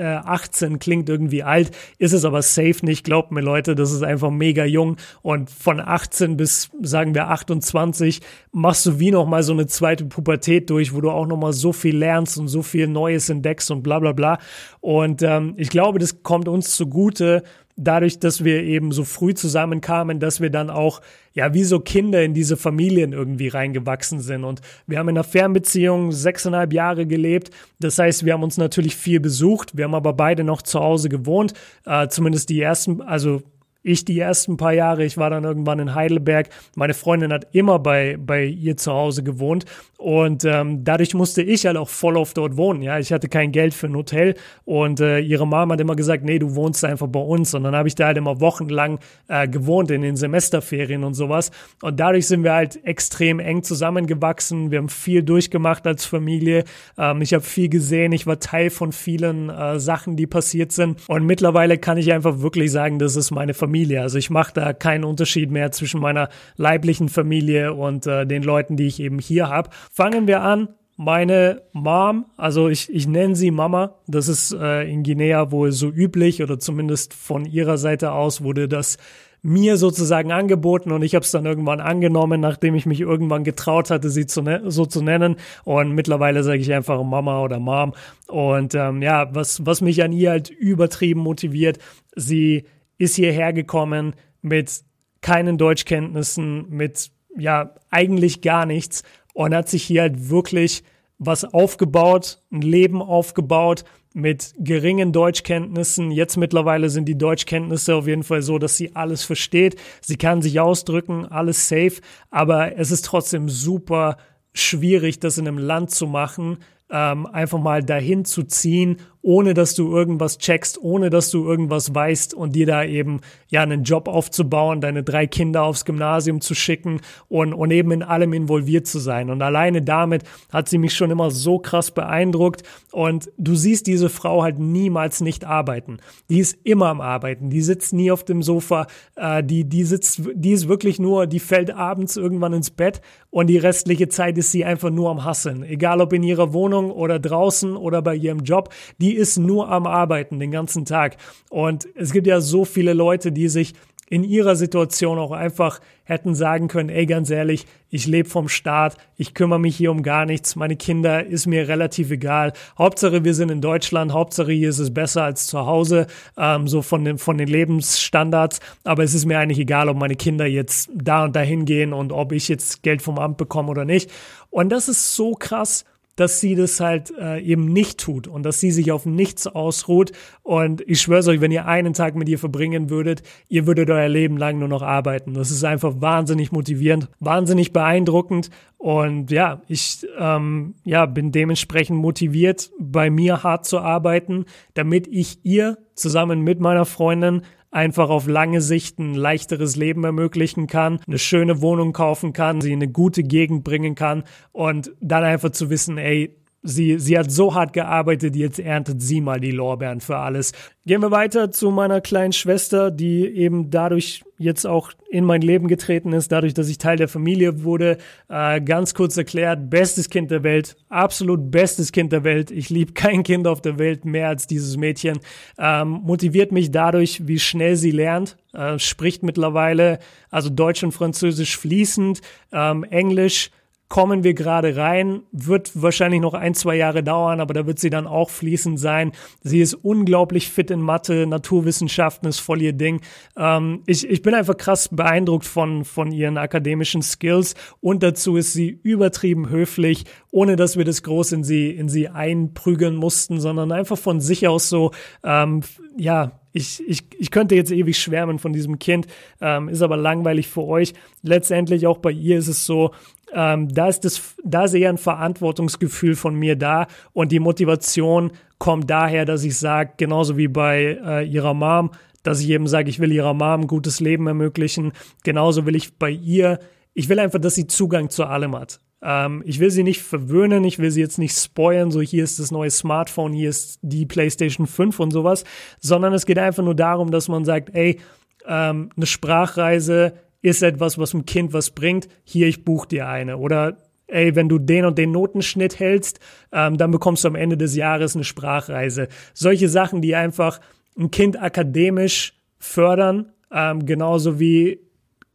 18 äh, klingt irgendwie alt, ist es aber safe nicht. Glaubt mir Leute, das ist einfach mega jung. Und von 18 bis, sagen wir, 28 machst du wie noch mal so eine zweite Pubertät durch, wo du auch noch mal so viel lernst und so viel Neues entdeckst und bla bla bla. Und ähm, ich glaube, das kommt uns zugute, dadurch, dass wir eben so früh zusammenkamen, dass wir dann auch, ja, wie so Kinder in diese Familien irgendwie reingewachsen sind. Und wir haben in einer Fernbeziehung sechseinhalb Jahre gelebt. Das heißt, wir haben uns natürlich viel besucht. Wir haben aber beide noch zu Hause gewohnt. Äh, zumindest die ersten, also ich die ersten paar Jahre, ich war dann irgendwann in Heidelberg. Meine Freundin hat immer bei, bei ihr zu Hause gewohnt und ähm, dadurch musste ich halt auch voll auf dort wohnen. Ja, ich hatte kein Geld für ein Hotel und äh, ihre Mama hat immer gesagt, nee, du wohnst einfach bei uns. Und dann habe ich da halt immer wochenlang äh, gewohnt in den Semesterferien und sowas. Und dadurch sind wir halt extrem eng zusammengewachsen. Wir haben viel durchgemacht als Familie. Ähm, ich habe viel gesehen. Ich war Teil von vielen äh, Sachen, die passiert sind. Und mittlerweile kann ich einfach wirklich sagen, das ist meine Familie. Also ich mache da keinen Unterschied mehr zwischen meiner leiblichen Familie und äh, den Leuten, die ich eben hier habe Fangen wir an. Meine Mom, also ich, ich nenne sie Mama, das ist äh, in Guinea wohl so üblich oder zumindest von ihrer Seite aus wurde das mir sozusagen angeboten und ich habe es dann irgendwann angenommen, nachdem ich mich irgendwann getraut hatte, sie zu ne so zu nennen. Und mittlerweile sage ich einfach Mama oder Mom. Und ähm, ja, was, was mich an ihr halt übertrieben motiviert, sie ist hierher gekommen mit keinen Deutschkenntnissen, mit ja eigentlich gar nichts und hat sich hier halt wirklich was aufgebaut, ein Leben aufgebaut mit geringen Deutschkenntnissen. Jetzt mittlerweile sind die Deutschkenntnisse auf jeden Fall so, dass sie alles versteht. Sie kann sich ausdrücken, alles safe, aber es ist trotzdem super schwierig, das in einem Land zu machen, ähm, einfach mal dahin zu ziehen ohne dass du irgendwas checkst, ohne dass du irgendwas weißt und dir da eben ja einen Job aufzubauen, deine drei Kinder aufs Gymnasium zu schicken und, und eben in allem involviert zu sein. Und alleine damit hat sie mich schon immer so krass beeindruckt. Und du siehst diese Frau halt niemals nicht arbeiten. Die ist immer am Arbeiten. Die sitzt nie auf dem Sofa. Äh, die, die sitzt, die ist wirklich nur, die fällt abends irgendwann ins Bett und die restliche Zeit ist sie einfach nur am Hasseln. Egal ob in ihrer Wohnung oder draußen oder bei ihrem Job. Die ist nur am Arbeiten den ganzen Tag. Und es gibt ja so viele Leute, die sich in ihrer Situation auch einfach hätten sagen können, ey, ganz ehrlich, ich lebe vom Staat, ich kümmere mich hier um gar nichts, meine Kinder ist mir relativ egal. Hauptsache, wir sind in Deutschland, Hauptsache, hier ist es besser als zu Hause, ähm, so von den, von den Lebensstandards. Aber es ist mir eigentlich egal, ob meine Kinder jetzt da und dahin gehen und ob ich jetzt Geld vom Amt bekomme oder nicht. Und das ist so krass, dass sie das halt äh, eben nicht tut und dass sie sich auf nichts ausruht. Und ich schwöre euch, wenn ihr einen Tag mit ihr verbringen würdet, ihr würdet euer Leben lang nur noch arbeiten. Das ist einfach wahnsinnig motivierend, wahnsinnig beeindruckend. Und ja, ich ähm, ja, bin dementsprechend motiviert, bei mir hart zu arbeiten, damit ich ihr zusammen mit meiner Freundin einfach auf lange Sicht ein leichteres Leben ermöglichen kann, eine schöne Wohnung kaufen kann, sie in eine gute Gegend bringen kann und dann einfach zu wissen, ey, sie, sie hat so hart gearbeitet, jetzt erntet sie mal die Lorbeeren für alles. Gehen wir weiter zu meiner kleinen Schwester, die eben dadurch jetzt auch in mein Leben getreten ist, dadurch, dass ich Teil der Familie wurde. Äh, ganz kurz erklärt, bestes Kind der Welt, absolut bestes Kind der Welt. Ich liebe kein Kind auf der Welt mehr als dieses Mädchen. Ähm, motiviert mich dadurch, wie schnell sie lernt, äh, spricht mittlerweile also Deutsch und Französisch fließend, ähm, Englisch kommen wir gerade rein, wird wahrscheinlich noch ein, zwei Jahre dauern, aber da wird sie dann auch fließend sein. Sie ist unglaublich fit in Mathe, Naturwissenschaften ist voll ihr Ding. Ähm, ich, ich bin einfach krass beeindruckt von, von ihren akademischen Skills und dazu ist sie übertrieben höflich, ohne dass wir das groß in sie, in sie einprügeln mussten, sondern einfach von sich aus so, ähm, ja, ich, ich, ich könnte jetzt ewig schwärmen von diesem Kind, ähm, ist aber langweilig für euch. Letztendlich auch bei ihr ist es so, ähm, da ist das, da ist eher ein Verantwortungsgefühl von mir da und die Motivation kommt daher, dass ich sage, genauso wie bei äh, ihrer Mom, dass ich eben sage, ich will ihrer Mom ein gutes Leben ermöglichen. Genauso will ich bei ihr, ich will einfach, dass sie Zugang zu allem hat. Ähm, ich will sie nicht verwöhnen, ich will sie jetzt nicht spoilen, so hier ist das neue Smartphone, hier ist die PlayStation 5 und sowas, sondern es geht einfach nur darum, dass man sagt, ey, ähm, eine Sprachreise ist etwas, was dem Kind was bringt, hier, ich buche dir eine. Oder ey, wenn du den und den Notenschnitt hältst, ähm, dann bekommst du am Ende des Jahres eine Sprachreise. Solche Sachen, die einfach ein Kind akademisch fördern, ähm, genauso wie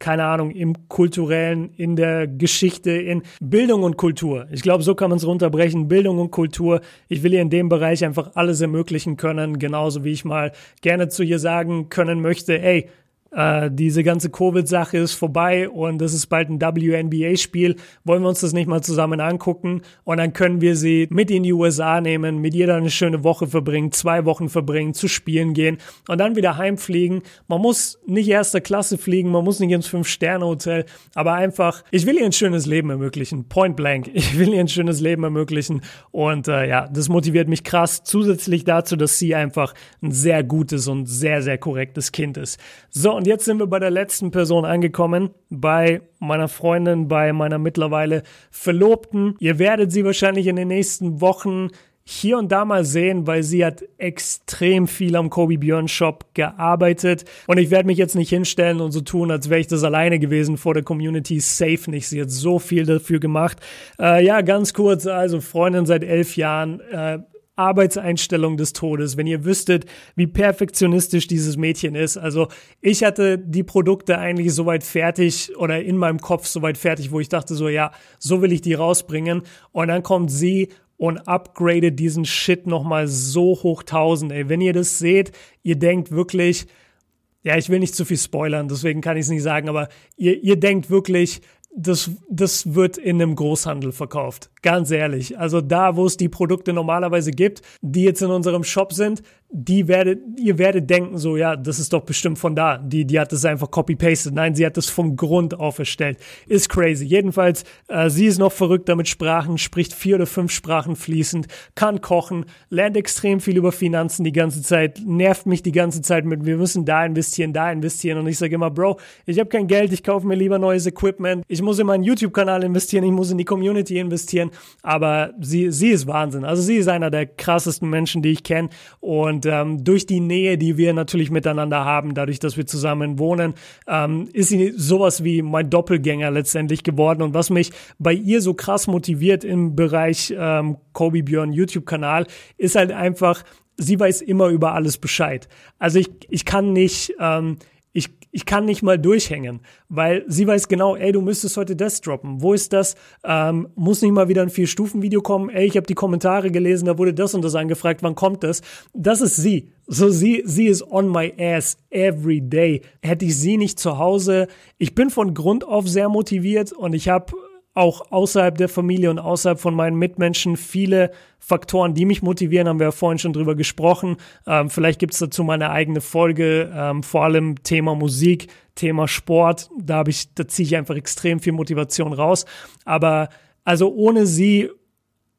keine Ahnung, im kulturellen, in der Geschichte, in Bildung und Kultur. Ich glaube, so kann man es runterbrechen. Bildung und Kultur. Ich will ihr in dem Bereich einfach alles ermöglichen können, genauso wie ich mal gerne zu ihr sagen können möchte, ey, äh, diese ganze Covid-Sache ist vorbei und es ist bald ein WNBA-Spiel. Wollen wir uns das nicht mal zusammen angucken? Und dann können wir sie mit in die USA nehmen, mit dann eine schöne Woche verbringen, zwei Wochen verbringen, zu spielen gehen und dann wieder heimfliegen. Man muss nicht erster Klasse fliegen, man muss nicht ins Fünf-Sterne-Hotel, aber einfach, ich will ihr ein schönes Leben ermöglichen. Point blank. Ich will ihr ein schönes Leben ermöglichen. Und äh, ja, das motiviert mich krass. Zusätzlich dazu, dass sie einfach ein sehr gutes und sehr, sehr korrektes Kind ist. So, und jetzt sind wir bei der letzten Person angekommen, bei meiner Freundin, bei meiner mittlerweile Verlobten. Ihr werdet sie wahrscheinlich in den nächsten Wochen hier und da mal sehen, weil sie hat extrem viel am Kobe Björn Shop gearbeitet und ich werde mich jetzt nicht hinstellen und so tun, als wäre ich das alleine gewesen vor der Community. Safe nicht. Sie hat so viel dafür gemacht. Äh, ja, ganz kurz, also Freundin seit elf Jahren. Äh, Arbeitseinstellung des Todes, wenn ihr wüsstet, wie perfektionistisch dieses Mädchen ist. Also ich hatte die Produkte eigentlich soweit fertig oder in meinem Kopf soweit fertig, wo ich dachte so, ja, so will ich die rausbringen. Und dann kommt sie und upgradet diesen Shit nochmal so hoch tausend. Ey, wenn ihr das seht, ihr denkt wirklich, ja, ich will nicht zu viel spoilern, deswegen kann ich es nicht sagen, aber ihr, ihr denkt wirklich, das, das wird in einem Großhandel verkauft. Ganz ehrlich. Also da, wo es die Produkte normalerweise gibt, die jetzt in unserem Shop sind, die werdet, ihr werdet denken so, ja, das ist doch bestimmt von da. Die, die hat das einfach copy-pasted. Nein, sie hat das von Grund auf erstellt. Ist crazy. Jedenfalls, äh, sie ist noch verrückter mit Sprachen, spricht vier oder fünf Sprachen fließend, kann kochen, lernt extrem viel über Finanzen die ganze Zeit, nervt mich die ganze Zeit mit, wir müssen da investieren, da investieren. Und ich sage immer, Bro, ich habe kein Geld, ich kaufe mir lieber neues Equipment. Ich muss in meinen YouTube-Kanal investieren, ich muss in die Community investieren. Aber sie, sie ist Wahnsinn. Also sie ist einer der krassesten Menschen, die ich kenne. Und und ähm, durch die Nähe, die wir natürlich miteinander haben, dadurch, dass wir zusammen wohnen, ähm, ist sie sowas wie mein Doppelgänger letztendlich geworden. Und was mich bei ihr so krass motiviert im Bereich ähm, Kobe Björn YouTube-Kanal, ist halt einfach, sie weiß immer über alles Bescheid. Also ich, ich kann nicht, ähm, ich, kann nicht mal durchhängen, weil sie weiß genau, ey, du müsstest heute das droppen. Wo ist das? Ähm, muss nicht mal wieder ein Vier-Stufen-Video kommen? Ey, ich habe die Kommentare gelesen, da wurde das und das angefragt, wann kommt das? Das ist sie. So, sie, sie ist on my ass every day. Hätte ich sie nicht zu Hause, ich bin von Grund auf sehr motiviert und ich habe auch außerhalb der Familie und außerhalb von meinen Mitmenschen viele Faktoren, die mich motivieren, haben wir ja vorhin schon drüber gesprochen. Ähm, vielleicht gibt es dazu meine eigene Folge, ähm, vor allem Thema Musik, Thema Sport. Da da ziehe ich einfach extrem viel Motivation raus. Aber also ohne sie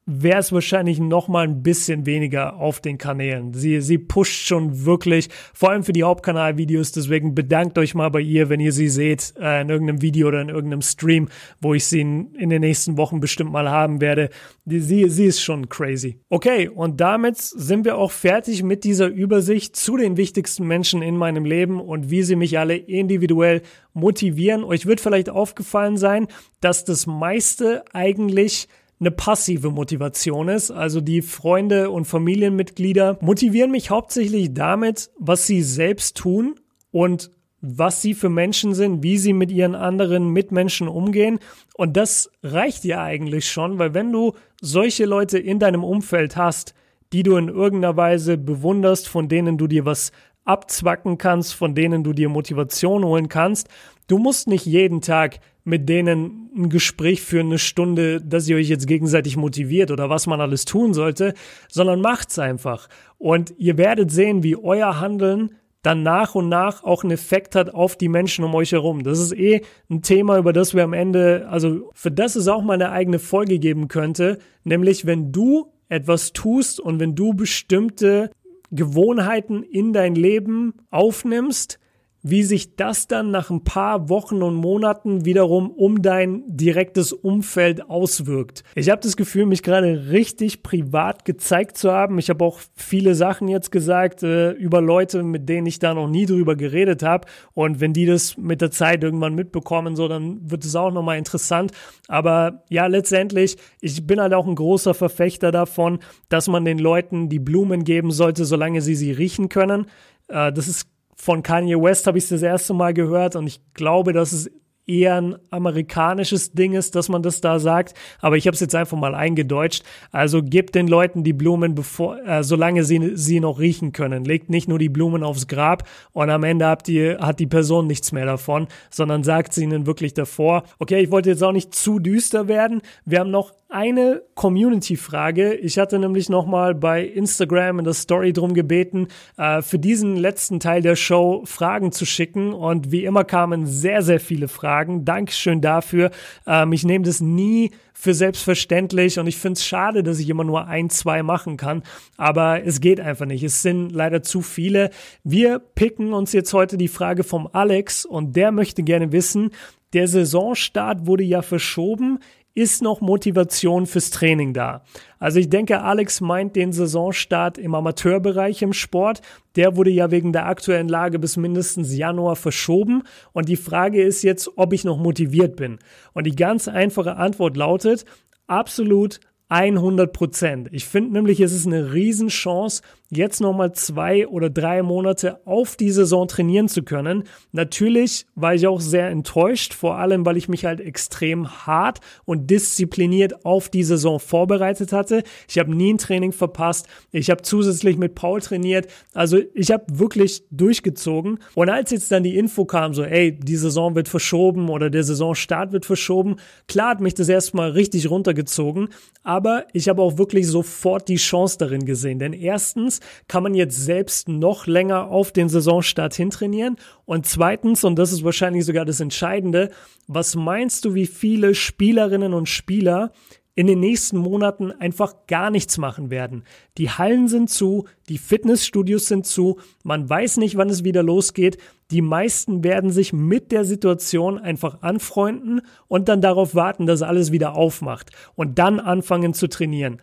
wäre es wahrscheinlich noch mal ein bisschen weniger auf den Kanälen. Sie, sie pusht schon wirklich, vor allem für die Hauptkanalvideos. Deswegen bedankt euch mal bei ihr, wenn ihr sie seht, äh, in irgendeinem Video oder in irgendeinem Stream, wo ich sie in, in den nächsten Wochen bestimmt mal haben werde. Die, sie, sie ist schon crazy. Okay, und damit sind wir auch fertig mit dieser Übersicht zu den wichtigsten Menschen in meinem Leben und wie sie mich alle individuell motivieren. Euch wird vielleicht aufgefallen sein, dass das meiste eigentlich eine passive Motivation ist. Also die Freunde und Familienmitglieder motivieren mich hauptsächlich damit, was sie selbst tun und was sie für Menschen sind, wie sie mit ihren anderen Mitmenschen umgehen. Und das reicht ja eigentlich schon, weil wenn du solche Leute in deinem Umfeld hast, die du in irgendeiner Weise bewunderst, von denen du dir was abzwacken kannst, von denen du dir Motivation holen kannst, du musst nicht jeden Tag mit denen ein Gespräch für eine Stunde, dass ihr euch jetzt gegenseitig motiviert oder was man alles tun sollte, sondern macht's einfach. Und ihr werdet sehen, wie euer Handeln dann nach und nach auch einen Effekt hat auf die Menschen um euch herum. Das ist eh ein Thema, über das wir am Ende, also für das es auch mal eine eigene Folge geben könnte, nämlich wenn du etwas tust und wenn du bestimmte Gewohnheiten in dein Leben aufnimmst, wie sich das dann nach ein paar Wochen und Monaten wiederum um dein direktes Umfeld auswirkt. Ich habe das Gefühl, mich gerade richtig privat gezeigt zu haben. Ich habe auch viele Sachen jetzt gesagt äh, über Leute, mit denen ich da noch nie drüber geredet habe. Und wenn die das mit der Zeit irgendwann mitbekommen, so, dann wird es auch nochmal interessant. Aber ja, letztendlich, ich bin halt auch ein großer Verfechter davon, dass man den Leuten die Blumen geben sollte, solange sie sie riechen können. Äh, das ist von Kanye West habe ich es das erste Mal gehört und ich glaube, dass es eher ein amerikanisches Ding ist, dass man das da sagt. Aber ich habe es jetzt einfach mal eingedeutscht. Also gebt den Leuten die Blumen, bevor, äh, solange sie sie noch riechen können. Legt nicht nur die Blumen aufs Grab und am Ende habt ihr, hat die Person nichts mehr davon, sondern sagt sie ihnen wirklich davor. Okay, ich wollte jetzt auch nicht zu düster werden. Wir haben noch eine Community-Frage. Ich hatte nämlich nochmal bei Instagram in der Story drum gebeten, äh, für diesen letzten Teil der Show Fragen zu schicken. Und wie immer kamen sehr, sehr viele Fragen. Dankeschön dafür. Ähm, ich nehme das nie für selbstverständlich und ich finde es schade, dass ich immer nur ein, zwei machen kann. Aber es geht einfach nicht. Es sind leider zu viele. Wir picken uns jetzt heute die Frage vom Alex und der möchte gerne wissen, der Saisonstart wurde ja verschoben ist noch Motivation fürs Training da? Also ich denke, Alex meint den Saisonstart im Amateurbereich im Sport. Der wurde ja wegen der aktuellen Lage bis mindestens Januar verschoben. Und die Frage ist jetzt, ob ich noch motiviert bin. Und die ganz einfache Antwort lautet, absolut 100 Prozent. Ich finde nämlich, es ist eine Riesenchance, jetzt nochmal zwei oder drei Monate auf die Saison trainieren zu können. Natürlich war ich auch sehr enttäuscht, vor allem, weil ich mich halt extrem hart und diszipliniert auf die Saison vorbereitet hatte. Ich habe nie ein Training verpasst. Ich habe zusätzlich mit Paul trainiert. Also ich habe wirklich durchgezogen. Und als jetzt dann die Info kam, so, ey, die Saison wird verschoben oder der Saisonstart wird verschoben, klar hat mich das erstmal richtig runtergezogen. Aber ich habe auch wirklich sofort die Chance darin gesehen. Denn erstens kann man jetzt selbst noch länger auf den Saisonstart hintrainieren. Und zweitens, und das ist wahrscheinlich sogar das Entscheidende, was meinst du, wie viele Spielerinnen und Spieler in den nächsten Monaten einfach gar nichts machen werden. Die Hallen sind zu, die Fitnessstudios sind zu, man weiß nicht, wann es wieder losgeht. Die meisten werden sich mit der Situation einfach anfreunden und dann darauf warten, dass alles wieder aufmacht und dann anfangen zu trainieren.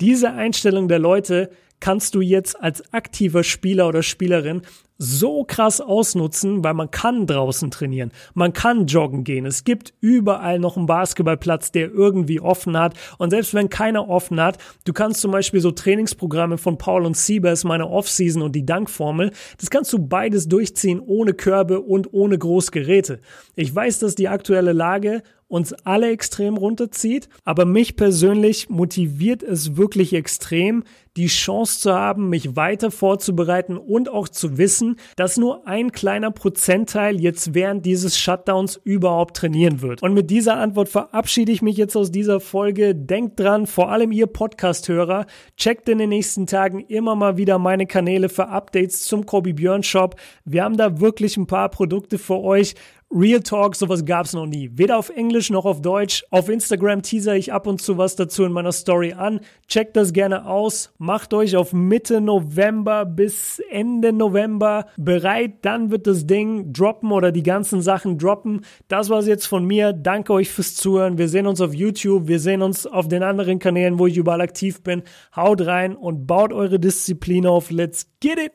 Diese Einstellung der Leute kannst du jetzt als aktiver Spieler oder Spielerin so krass ausnutzen, weil man kann draußen trainieren, man kann joggen gehen. Es gibt überall noch einen Basketballplatz, der irgendwie offen hat. Und selbst wenn keiner offen hat, du kannst zum Beispiel so Trainingsprogramme von Paul und Siebers, meine Offseason und die Dankformel, das kannst du beides durchziehen ohne Körbe und ohne Großgeräte. Ich weiß, dass die aktuelle Lage uns alle extrem runterzieht. Aber mich persönlich motiviert es wirklich extrem, die Chance zu haben, mich weiter vorzubereiten und auch zu wissen, dass nur ein kleiner Prozentteil jetzt während dieses Shutdowns überhaupt trainieren wird. Und mit dieser Antwort verabschiede ich mich jetzt aus dieser Folge. Denkt dran, vor allem ihr Podcast-Hörer, checkt in den nächsten Tagen immer mal wieder meine Kanäle für Updates zum Kobe Björn Shop. Wir haben da wirklich ein paar Produkte für euch Real Talk, sowas gab's noch nie. Weder auf Englisch noch auf Deutsch. Auf Instagram teaser ich ab und zu was dazu in meiner Story an. Checkt das gerne aus. Macht euch auf Mitte November bis Ende November bereit. Dann wird das Ding droppen oder die ganzen Sachen droppen. Das war's jetzt von mir. Danke euch fürs Zuhören. Wir sehen uns auf YouTube. Wir sehen uns auf den anderen Kanälen, wo ich überall aktiv bin. Haut rein und baut eure Disziplin auf. Let's get it!